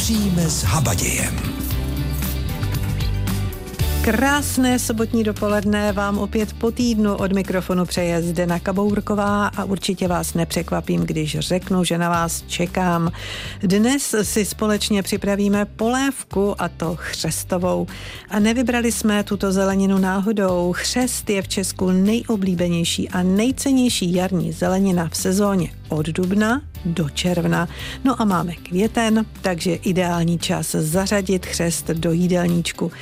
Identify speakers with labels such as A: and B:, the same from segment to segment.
A: Vaříme s habadějem.
B: Krásné sobotní dopoledne vám opět po týdnu od mikrofonu přeje Zdena Kabourková a určitě vás nepřekvapím, když řeknu, že na vás čekám. Dnes si společně připravíme polévku a to chřestovou. A nevybrali jsme tuto zeleninu náhodou. Chřest je v Česku nejoblíbenější a nejcennější jarní zelenina v sezóně od dubna do června. No a máme květen, takže ideální čas zařadit chřest do jídelníčku.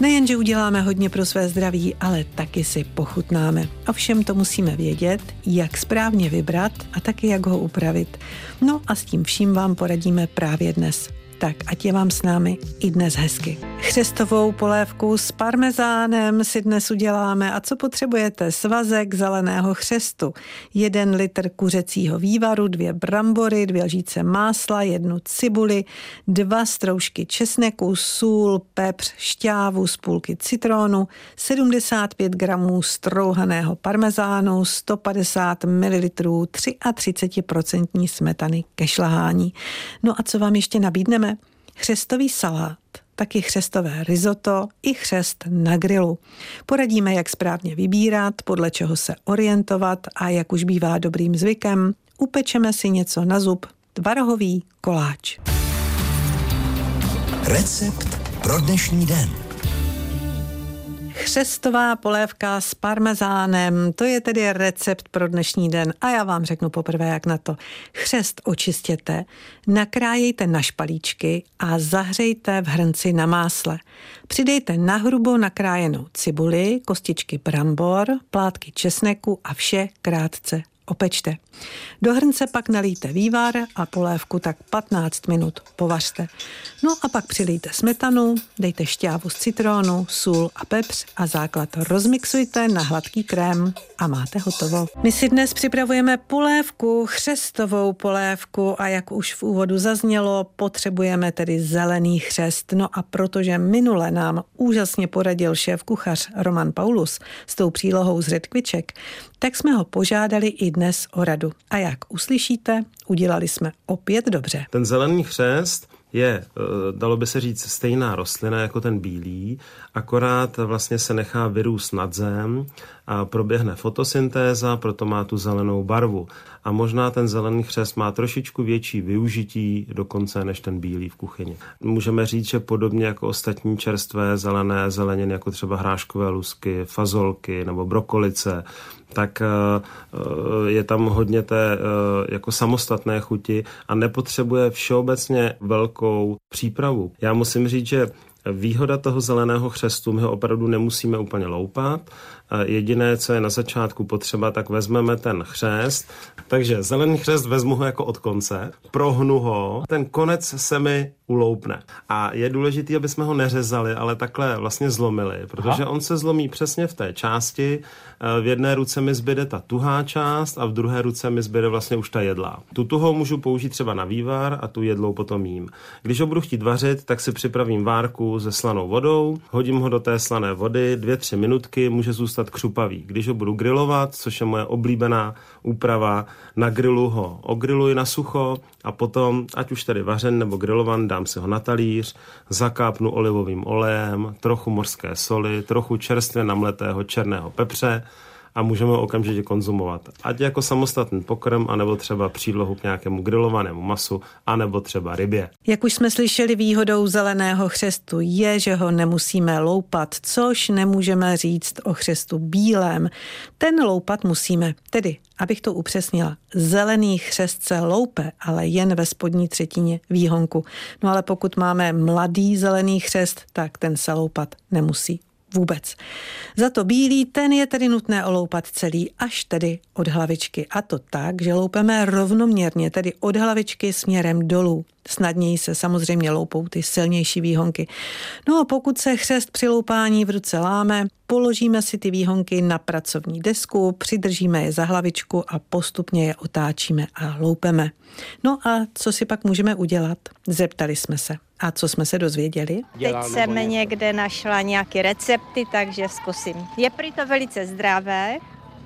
B: Nejenže uděláme hodně pro své zdraví, ale taky si pochutnáme. Ovšem to musíme vědět, jak správně vybrat a taky jak ho upravit. No a s tím vším vám poradíme právě dnes tak ať je vám s námi i dnes hezky. Chřestovou polévku s parmezánem si dnes uděláme a co potřebujete? Svazek zeleného chřestu, jeden litr kuřecího vývaru, dvě brambory, dvě lžíce másla, jednu cibuli, dva stroužky česneku, sůl, pepř, šťávu z půlky citrónu, 75 gramů strouhaného parmezánu, 150 ml 33% smetany ke šlahání. No a co vám ještě nabídneme? Chřestový salát, taky chřestové risotto i chřest na grilu. Poradíme, jak správně vybírat, podle čeho se orientovat a jak už bývá dobrým zvykem, upečeme si něco na zub, tvarohový koláč.
A: Recept pro dnešní den.
B: Chřestová polévka s parmezánem, to je tedy recept pro dnešní den a já vám řeknu poprvé, jak na to. Chřest očistěte, nakrájejte na špalíčky a zahřejte v hrnci na másle. Přidejte na hrubo nakrájenou cibuli, kostičky brambor, plátky česneku a vše krátce opečte. Do hrnce pak nalijte vývar a polévku tak 15 minut povařte. No a pak přilijte smetanu, dejte šťávu z citrónu, sůl a pepř a základ rozmixujte na hladký krém a máte hotovo. My si dnes připravujeme polévku, chřestovou polévku a jak už v úvodu zaznělo, potřebujeme tedy zelený chřest. No a protože minule nám úžasně poradil šéf kuchař Roman Paulus s tou přílohou z redkviček, tak jsme ho požádali i dnes o radu. A jak uslyšíte, udělali jsme opět dobře.
C: Ten zelený chřest je, eh, dalo by se říct, stejná rostlina jako ten bílý, akorát vlastně se nechá vyrůst nad zem a proběhne fotosyntéza, proto má tu zelenou barvu. A možná ten zelený chřest má trošičku větší využití dokonce než ten bílý v kuchyni. Můžeme říct, že podobně jako ostatní čerstvé zelené zeleniny, jako třeba hráškové lusky, fazolky nebo brokolice, tak eh, eh, je tam hodně té jako samostatné chuti a nepotřebuje všeobecně velkou přípravu. Já musím říct, že Výhoda toho zeleného chřestu, my ho opravdu nemusíme úplně loupat. Jediné, co je na začátku potřeba, tak vezmeme ten chřest. Takže zelený chřest vezmu ho jako od konce, prohnu ho, ten konec se mi uloupne. A je důležité, aby jsme ho neřezali, ale takhle vlastně zlomili, protože Aha. on se zlomí přesně v té části. E, v jedné ruce mi zbyde ta tuhá část a v druhé ruce mi zbyde vlastně už ta jedlá. Tu tuhou můžu použít třeba na vývar a tu jedlou potom jím. Když ho budu chtít vařit, tak si připravím várku se slanou vodou, hodím ho do té slané vody, dvě, tři minutky, může zůstat křupavý. Když ho budu grilovat, což je moje oblíbená úprava, na grilu ho ogriluji na sucho a potom, ať už tedy vařen nebo grilovan, dám si ho na talíř, zakápnu olivovým olejem, trochu mořské soli, trochu čerstvě namletého černého pepře, a můžeme ho okamžitě konzumovat. Ať jako samostatný pokrm, anebo třeba přílohu k nějakému grilovanému masu, anebo třeba rybě.
B: Jak už jsme slyšeli, výhodou zeleného chřestu je, že ho nemusíme loupat, což nemůžeme říct o chřestu bílém. Ten loupat musíme, tedy Abych to upřesnila, zelený chřest se loupe, ale jen ve spodní třetině výhonku. No ale pokud máme mladý zelený chřest, tak ten se loupat nemusí vůbec. Za to bílý, ten je tedy nutné oloupat celý, až tedy od hlavičky. A to tak, že loupeme rovnoměrně, tedy od hlavičky směrem dolů. Snadněji se samozřejmě loupou ty silnější výhonky. No a pokud se chřest při loupání v ruce láme, položíme si ty výhonky na pracovní desku, přidržíme je za hlavičku a postupně je otáčíme a loupeme. No a co si pak můžeme udělat? Zeptali jsme se. A co jsme se dozvěděli?
D: Teď jsem někde našla nějaké recepty, takže zkusím. Je prý to velice zdravé,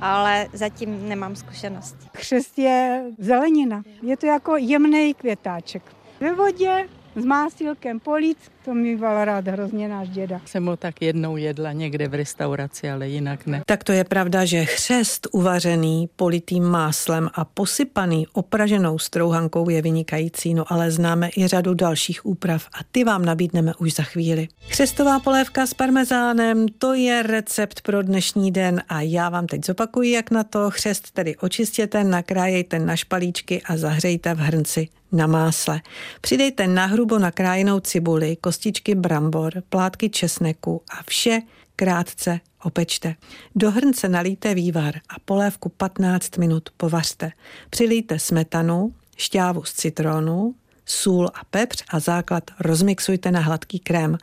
D: ale zatím nemám zkušenosti.
E: Křest je zelenina. Je to jako jemný květáček. Ve vodě s másilkem polít, to mi byl rád hrozně náš děda.
F: Jsem ho tak jednou jedla někde v restauraci, ale jinak ne.
B: Tak to je pravda, že chřest uvařený politým máslem a posypaný opraženou strouhankou je vynikající, no ale známe i řadu dalších úprav a ty vám nabídneme už za chvíli. Chřestová polévka s parmezánem, to je recept pro dnešní den a já vám teď zopakuji, jak na to. Chřest tedy očistěte, nakrájejte na špalíčky a zahřejte v hrnci na másle. Přidejte na hrubo nakrájenou cibuli, kostičky brambor, plátky česneku a vše krátce opečte. Do hrnce nalijte vývar a polévku 15 minut povařte. Přilijte smetanu, šťávu z citronu, sůl a pepř a základ rozmixujte na hladký krém.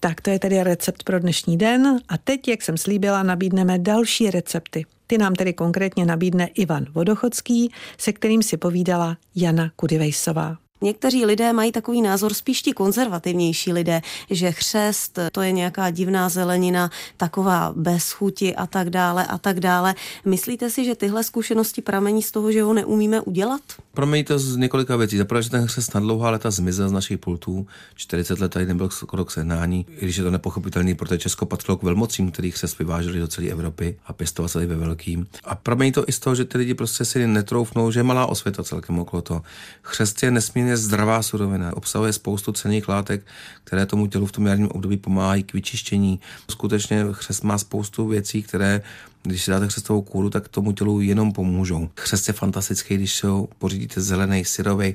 B: Tak to je tedy recept pro dnešní den a teď, jak jsem slíbila, nabídneme další recepty. Ty nám tedy konkrétně nabídne Ivan Vodochodský, se kterým si povídala Jana Kudivejsová.
G: Někteří lidé mají takový názor, spíš ti konzervativnější lidé, že chřest to je nějaká divná zelenina, taková bez chuti a tak dále a tak dále. Myslíte si, že tyhle zkušenosti pramení z toho, že ho neumíme udělat?
H: Pramení to z několika věcí. Zaprvé, že ten chřest na dlouhá leta zmizel z našich pultů. 40 let tady nebyl skoro k sehnání, i když je to nepochopitelný, protože Česko patřilo k velmocím, který chřest vyváželi do celé Evropy a pěstovali ve velkým. A pramení to i z toho, že ty lidi prostě si netroufnou, že je malá osvěta celkem okolo toho. Chřest je nesmírně nesmírně zdravá surovina. Obsahuje spoustu cených látek, které tomu tělu v tom jarním období pomáhají k vyčištění. Skutečně chřest má spoustu věcí, které když si dáte chřestovou kůru, tak tomu tělu jenom pomůžou. Chřest je fantastický, když ho pořídíte zelený, syrový,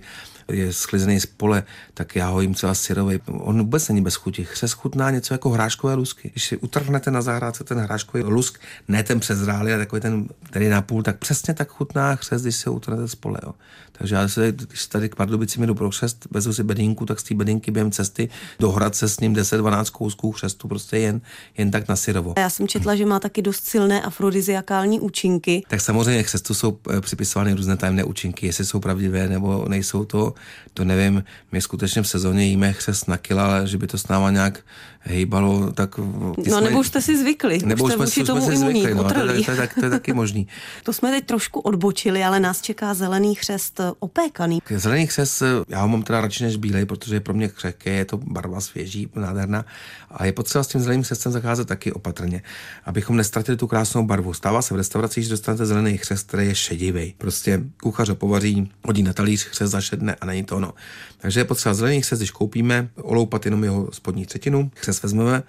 H: je sklizený z pole, tak já ho jim třeba syrový. On vůbec není bez chuti. Chřest chutná něco jako hráškové lusky. Když si utrhnete na zahrádce ten hráškový lusk, ne ten přezrálý, ale takový ten, který na půl, tak přesně tak chutná chřest, když ho utrhnete z pole. Jo. Takže já se, když tady k Pardubicím jdu pro křest, vezu si bedínku, tak z té bedínky během cesty do Hradce s ním 10-12 kousků křestu prostě jen, jen tak na syrovo.
G: Já jsem četla, že má taky dost silné afrodiziakální účinky.
H: Tak samozřejmě křestu jsou eh, připisovány různé tajemné účinky, jestli jsou pravdivé nebo nejsou to, to nevím. My skutečně v sezóně jíme chřest na kila, ale že by to s náma nějak hejbalo, tak...
G: No jsme, nebo už jste si zvykli,
H: nebo
G: už jste
H: jsme,
G: tomu
H: jsme
G: si
H: zvykli, no, to, to, to, to, to, je taky možný.
G: to jsme teď trošku odbočili, ale nás čeká zelený chřest opékaný.
H: Zelený chřest, já ho mám teda radši než bílej, protože je pro mě křehké, je to barva svěží, nádherná a je potřeba s tím zeleným chřestem zacházet taky opatrně, abychom nestratili tu krásnou barvu. Stává se v restauraci, že dostanete zelený chřest, který je šedivý. Prostě kuchař ho povaří, hodí na talíř, chřest zašedne a není to ono. Takže je potřeba zelený chřest, když koupíme, oloupat jenom jeho spodní třetinu, chřest vezmeme,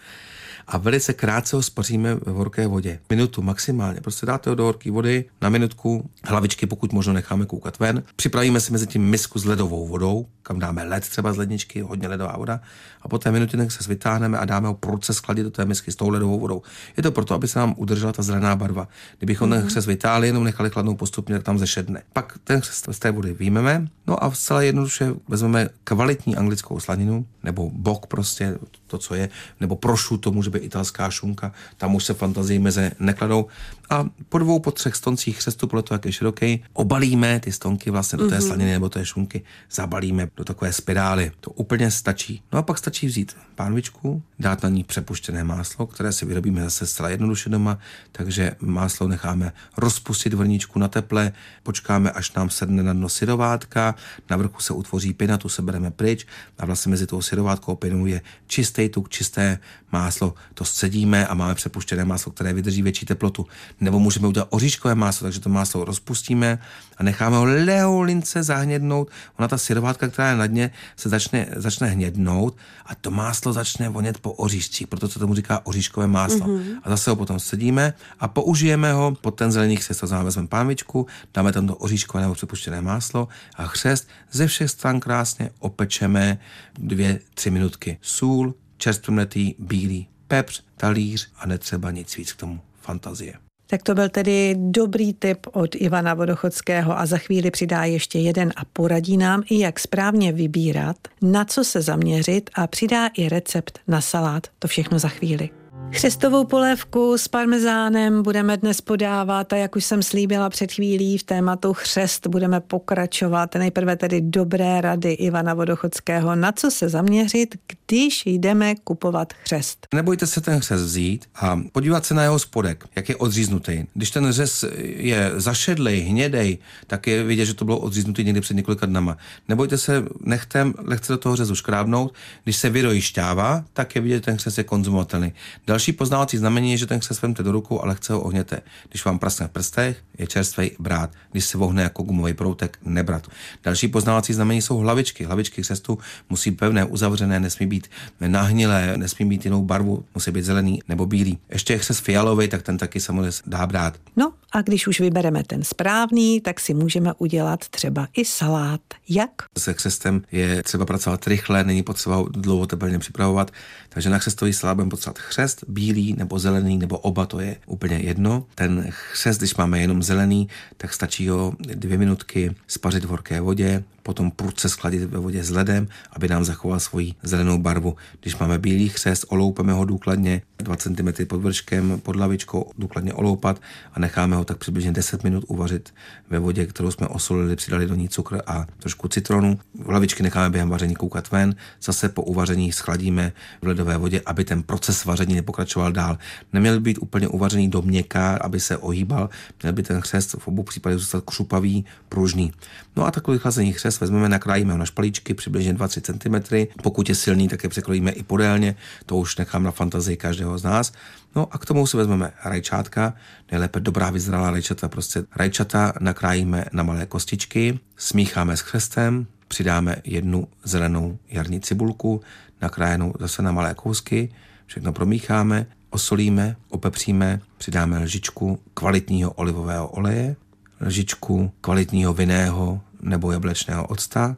H: a velice krátce ho spaříme v horké vodě. Minutu maximálně. Prostě dáte ho do horké vody na minutku, hlavičky pokud možno necháme koukat ven. Připravíme si mezi tím misku s ledovou vodou, kam dáme led třeba z ledničky, hodně ledová voda. A po té minutě se vytáhneme a dáme ho prudce skladit do té misky s tou ledovou vodou. Je to proto, aby se nám udržela ta zelená barva. Kdybychom mm-hmm. ten chřest vytáhli, jenom nechali chladnou postupně, tak tam zešedne. Pak ten chřest z té vody vyjmeme, no a zcela jednoduše vezmeme kvalitní anglickou slaninu, nebo bok prostě, to, co je, nebo prošu, to může být italská šunka, tam už se fantazii meze nekladou. A po dvou, po třech stoncích chřestu, podle toho, jak je široký, obalíme ty stonky vlastně do té mm-hmm. slaniny nebo té šunky, zabalíme do takové spirály. To úplně stačí. No a pak stačí vzít pánvičku, dát na ní přepuštěné máslo, které si vyrobíme zase zcela jednoduše doma, takže máslo necháme rozpustit vrníčku na teple, počkáme, až nám sedne na dno syrovátka, na vrchu se utvoří pěna, tu se bereme pryč a vlastně mezi tou syrovátkou a pěnou je čistý tuk, čisté máslo, to scedíme a máme přepuštěné máslo, které vydrží větší teplotu. Nebo můžeme udělat oříškové máslo, takže to máslo rozpustíme a necháme ho leholince zahnědnout. Ona ta syrovátka, která je na dně, se začne, začne hnědnout a to máslo začne vonět po oříšcích, proto se tomu říká oříškové máslo. Mm-hmm. A zase ho potom sedíme a použijeme ho pod ten zelený chřest. To znamená, vezmeme pánvičku, dáme tam to oříškové nebo přepuštěné máslo a chřest ze všech stran krásně opečeme dvě, tři minutky. Sůl, čerstvnetý, bílý pepř, talíř a netřeba nic víc k tomu. Fantazie.
B: Tak to byl tedy dobrý tip od Ivana Vodochodského a za chvíli přidá ještě jeden a poradí nám i jak správně vybírat, na co se zaměřit a přidá i recept na salát. To všechno za chvíli. Chřestovou polévku s parmezánem budeme dnes podávat a jak už jsem slíbila před chvílí v tématu chřest budeme pokračovat. Nejprve tedy dobré rady Ivana Vodochodského, na co se zaměřit, když jdeme kupovat chřest.
H: Nebojte se ten chřest vzít a podívat se na jeho spodek, jak je odříznutý. Když ten řez je zašedlej, hnědej, tak je vidět, že to bylo odříznutý někdy před několika dnama. Nebojte se, nechte lehce do toho řezu škrábnout. Když se vyrojí šťáva, tak je vidět, že ten chřest je konzumovatelný. Další poznávací znamení je, že ten chřest vemte do rukou a lehce ho ohněte. Když vám prasne v prstech, je čerstvý brát. Když se vohne jako gumový proutek, nebrat. Další poznávací znamení jsou hlavičky. Hlavičky chřestu musí pevné, uzavřené, nesmí být nahnilé, nesmí být jinou barvu, musí být zelený nebo bílý. Ještě je chřest fialový, tak ten taky samozřejmě dá brát.
B: No a když už vybereme ten správný, tak si můžeme udělat třeba i salát. Jak?
H: Se křestem je třeba pracovat rychle, není potřeba dlouho tepelně připravovat, takže na křestový salát budeme potřebovat chřest, bílý nebo zelený, nebo oba, to je úplně jedno. Ten chřest, když máme jenom zelený, tak stačí ho dvě minutky spařit v horké vodě, potom prudce skladit ve vodě s ledem, aby nám zachoval svoji zelenou barvu. Když máme bílý chřest, oloupeme ho důkladně, 2 cm pod vrškem, pod lavičkou, důkladně oloupat a necháme ho tak přibližně 10 minut uvařit ve vodě, kterou jsme osolili, přidali do ní cukr a trošku citronu. V lavičky necháme během vaření koukat ven, zase po uvaření schladíme v ledové vodě, aby ten proces vaření nepokračoval dál. Neměl být úplně uvařený do měkká, aby se ohýbal, měl by ten chřest v obou případech zůstat křupavý, pružný. No a takový chlazení chřest vezmeme, nakrájíme ho na špalíčky přibližně 2-3 cm. Pokud je silný, tak je překrojíme i podélně, to už nechám na fantazii každého z nás. No a k tomu si vezmeme rajčátka, nejlépe dobrá vyzralá rajčata, prostě rajčata nakrájíme na malé kostičky, smícháme s chřestem, přidáme jednu zelenou jarní cibulku, nakrájenou zase na malé kousky, všechno promícháme, osolíme, opepříme, přidáme lžičku kvalitního olivového oleje, lžičku kvalitního vinného nebo jablečného octa,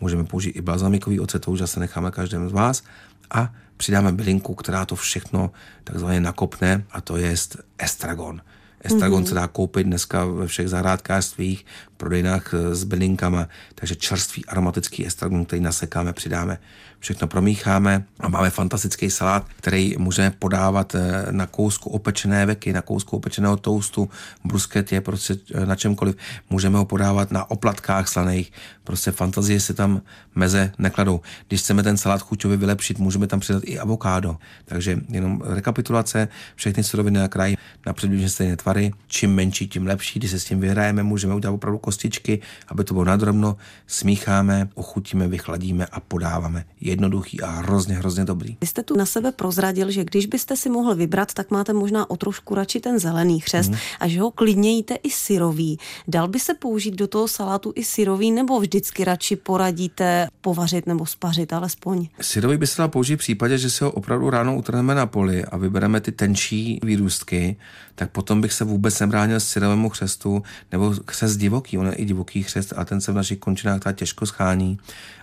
H: můžeme použít i balzamikový ocet, to už zase necháme každému z vás a přidáme bylinku, která to všechno takzvaně nakopne a to je estragon. Estragon mm-hmm. se dá koupit dneska ve všech zahrádkářstvích, prodejnách s bylinkama, takže čerstvý aromatický estragon, který nasekáme, přidáme všechno promícháme a máme fantastický salát, který můžeme podávat eh, na kousku opečené veky, na kousku opečeného toustu, brusket je prostě eh, na čemkoliv. Můžeme ho podávat na oplatkách slaných, prostě fantazie si tam meze nekladou. Když chceme ten salát chuťově vylepšit, můžeme tam přidat i avokádo. Takže jenom rekapitulace, všechny suroviny na kraji na přibližně stejné tvary, čím menší, tím lepší. Když se s tím vyhrajeme, můžeme udělat opravdu kostičky, aby to bylo nadrobno, smícháme, ochutíme, vychladíme a podáváme. Je jednoduchý a hrozně, hrozně dobrý.
G: Vy jste tu na sebe prozradil, že když byste si mohl vybrat, tak máte možná o trošku radši ten zelený chřest mm. a že ho klidně jíte i syrový. Dal by se použít do toho salátu i syrový nebo vždycky radši poradíte povařit nebo spařit alespoň?
H: Syrový by se dal použít v případě, že se ho opravdu ráno utrhneme na poli a vybereme ty tenčí výrůstky, tak potom bych se vůbec nebránil syrovému křestu nebo křest divoký. On je i divoký křest a ten se v našich končinách těžko schání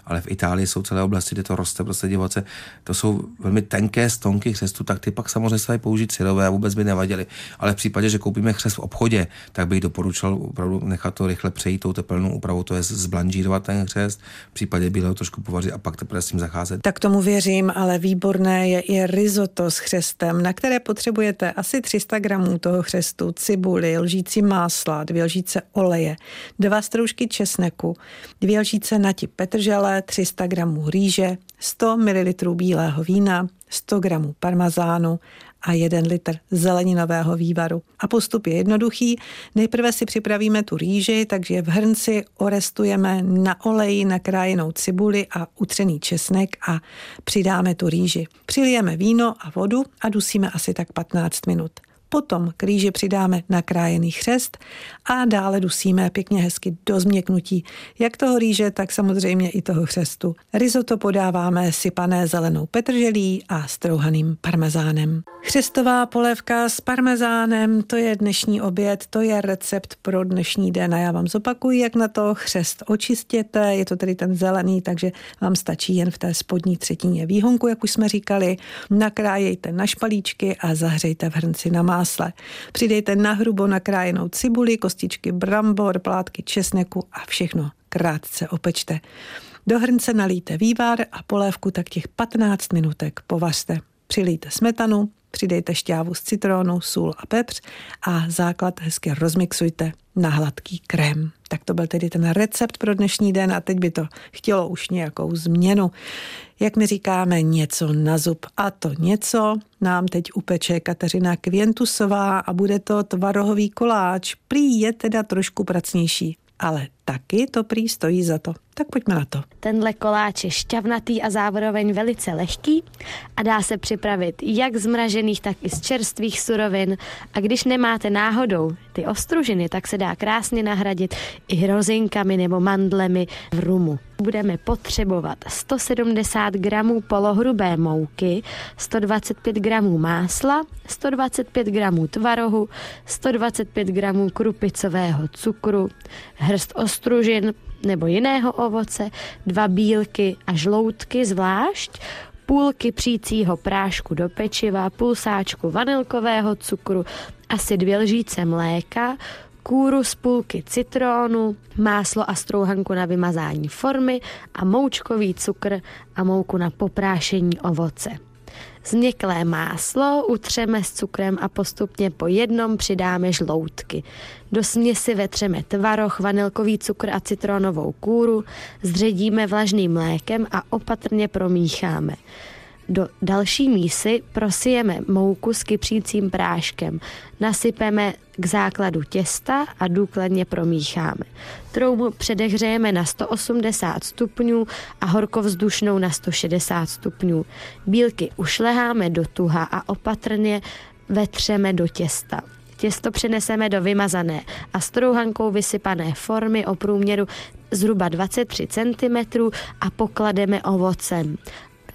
H: ale v Itálii jsou celé oblasti, kde to roste prostě divoce. To jsou velmi tenké stonky chřestu, tak ty pak samozřejmě se použít syrové a vůbec by nevadily. Ale v případě, že koupíme křest v obchodě, tak bych doporučil opravdu nechat to rychle přejít tou tepelnou úpravou, to je zblanžírovat ten křest, v případě bílého trošku povařit a pak teprve s tím zacházet.
B: Tak tomu věřím, ale výborné je i risotto s chřestem, na které potřebujete asi 300 gramů toho chřestu, cibuli, lžíci másla, dvě lžíce oleje, dva stroužky česneku, dvě lžíce nati petržele, 300 gramů rýže, 100 ml bílého vína, 100 gramů parmazánu a 1 litr zeleninového vývaru. A postup je jednoduchý. Nejprve si připravíme tu rýži, takže v hrnci orestujeme na oleji nakrájenou cibuli a utřený česnek a přidáme tu rýži. Přilijeme víno a vodu a dusíme asi tak 15 minut. Potom k rýži přidáme nakrájený chřest a dále dusíme pěkně hezky do změknutí. Jak toho rýže, tak samozřejmě i toho chřestu. Risotto podáváme sypané zelenou petrželí a strouhaným parmezánem. Chřestová polévka s parmezánem, to je dnešní oběd, to je recept pro dnešní den a já vám zopakuji, jak na to chřest očistěte. Je to tedy ten zelený, takže vám stačí jen v té spodní třetině výhonku, jak už jsme říkali. Nakrájejte na špalíčky a zahřejte v hrnci na másle. Přidejte na hrubo nakrájenou cibuli, kostičky brambor, plátky česneku a všechno krátce opečte. Do hrnce nalijte vývar a polévku tak těch 15 minutek povařte. Přilijte smetanu, přidejte šťávu z citronu, sůl a pepř a základ hezky rozmixujte na hladký krém. Tak to byl tedy ten recept pro dnešní den a teď by to chtělo už nějakou změnu. Jak my říkáme, něco na zub. A to něco nám teď upeče Kateřina Kvěntusová a bude to tvarohový koláč. Prý je teda trošku pracnější, ale taky to prý stojí za to. Tak pojďme na to.
I: Tenhle koláč je šťavnatý a zároveň velice lehký a dá se připravit jak z mražených, tak i z čerstvých surovin. A když nemáte náhodou ty ostružiny, tak se dá krásně nahradit i hrozinkami nebo mandlemi v rumu. Budeme potřebovat 170 gramů polohrubé mouky, 125 gramů másla, 125 gramů tvarohu, 125 gramů krupicového cukru, hrst ostružin, nebo jiného ovoce, dva bílky a žloutky zvlášť, půlky přícího prášku do pečiva, půl sáčku vanilkového cukru, asi dvě lžíce mléka, kůru z půlky citrónu, máslo a strouhanku na vymazání formy a moučkový cukr a mouku na poprášení ovoce. Změklé máslo utřeme s cukrem a postupně po jednom přidáme žloutky. Do směsi vetřeme tvaroh, vanilkový cukr a citronovou kůru, zředíme vlažným mlékem a opatrně promícháme. Do další mísy prosijeme mouku s kypřícím práškem. Nasypeme k základu těsta a důkladně promícháme. Troubu předehřejeme na 180 stupňů a horkovzdušnou na 160 stupňů. Bílky ušleháme do tuha a opatrně vetřeme do těsta. Těsto přeneseme do vymazané a strouhankou vysypané formy o průměru zhruba 23 cm a poklademe ovocem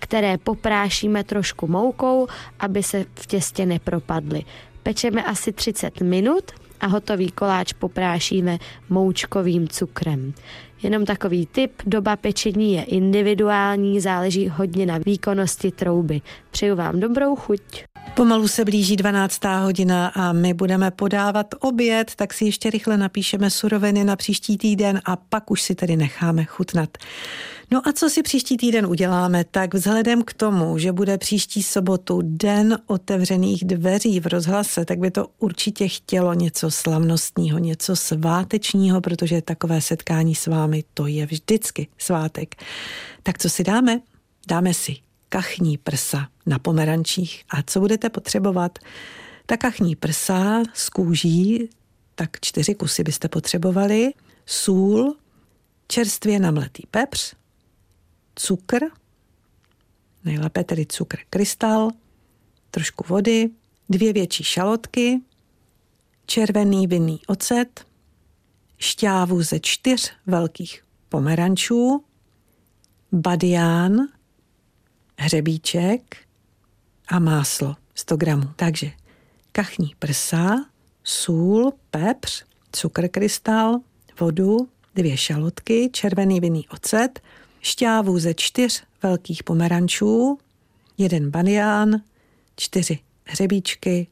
I: které poprášíme trošku moukou, aby se v těstě nepropadly. Pečeme asi 30 minut a hotový koláč poprášíme moučkovým cukrem. Jenom takový tip, doba pečení je individuální, záleží hodně na výkonnosti trouby. Přeju vám dobrou chuť.
B: Pomalu se blíží 12. hodina a my budeme podávat oběd, tak si ještě rychle napíšeme suroviny na příští týden a pak už si tedy necháme chutnat. No a co si příští týden uděláme? Tak vzhledem k tomu, že bude příští sobotu den otevřených dveří v rozhlase, tak by to určitě chtělo něco slavnostního, něco svátečního, protože takové setkání s vámi to je vždycky svátek. Tak co si dáme? Dáme si kachní prsa na pomerančích. A co budete potřebovat? Ta kachní prsa z kůží, tak čtyři kusy byste potřebovali, sůl, čerstvě namletý pepř, cukr, nejlépe tedy cukr krystal, trošku vody, dvě větší šalotky, červený vinný ocet, šťávu ze čtyř velkých pomerančů, badián, hřebíček a máslo 100 gramů. Takže kachní prsa, sůl, pepř, cukr krystal, vodu, dvě šalotky, červený vinný ocet, šťávu ze čtyř velkých pomerančů, jeden banián, čtyři hřebíčky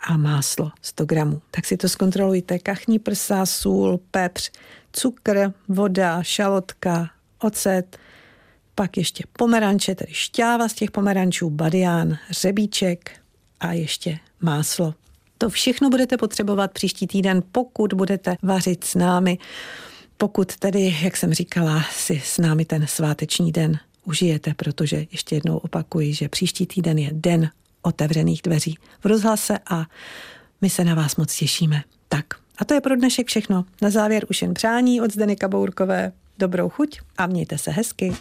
B: a máslo 100 gramů. Tak si to zkontrolujte. Kachní prsa, sůl, pepř, cukr, voda, šalotka, ocet, pak ještě pomeranče, tedy šťáva z těch pomerančů, badián, hřebíček a ještě máslo. To všechno budete potřebovat příští týden, pokud budete vařit s námi. Pokud tedy, jak jsem říkala, si s námi ten sváteční den užijete, protože ještě jednou opakuji, že příští týden je den otevřených dveří v rozhlase a my se na vás moc těšíme. Tak, a to je pro dnešek všechno. Na závěr už jen přání od Zdeny Kabourkové. Dobrou chuť a mějte se hezky.